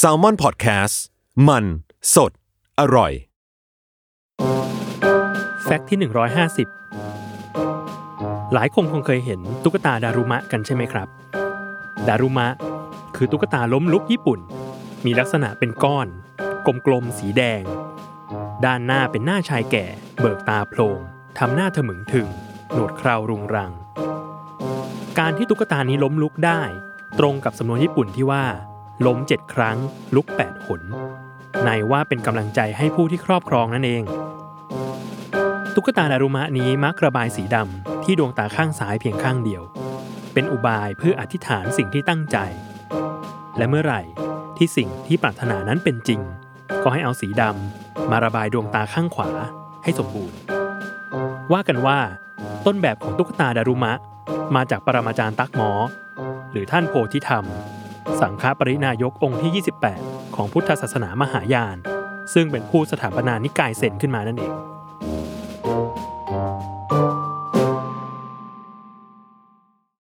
s a l ม o n PODCAST มัน สด อร่อย แฟกต์ที่ 150 หลายคนคงเคยเห็นตุ๊กตาดารุมะกันใช่ไหมครับ ดารุมะ คือตุ๊กตาล้มลุกญี่ปุ่น มีลักษณะเป็นก้อน กลมๆ สีแดง ด้านหน้าเป็นหน้าชายแก่ เบิกตาโพลงทำหน้าถมึงถึง หนวดคราวรุงรัง การที่ตุ๊กตานี้ล้มลุกได้ ตรงกับสำนวนญี่ปุ่นที่ว่า ล้มเจ็ดครั้ง ลุกแปดหนในว่าเป็นกำลังใจให้ผู้ที่ครอบครองนั่นเอง ตุ๊กตาดารุมะนี้มักระบายสีดำที่ดวงตาข้างซ้ายเพียงข้างเดียว เป็นอุบายเพื่ออธิษฐานสิ่งที่ตั้งใจ และเมื่อไหร่ที่สิ่งที่ปรารถนานั้นเป็นจริง ก็ให้เอาสีดำมาระบายดวงตาข้างขวาให้สมบูรณ์ ว่ากันว่า ต้นแบบของตุ๊กตาดารุมะ มาจากปรมาจารย์ตักหมอ หรือท่านโพธิธรรม สังฆปรินายกองค์ที่ 28 ของพุทธศาสนามหายาน ซึ่งเป็นผู้สถาปนานิกายเซนขึ้นมานั่นเอง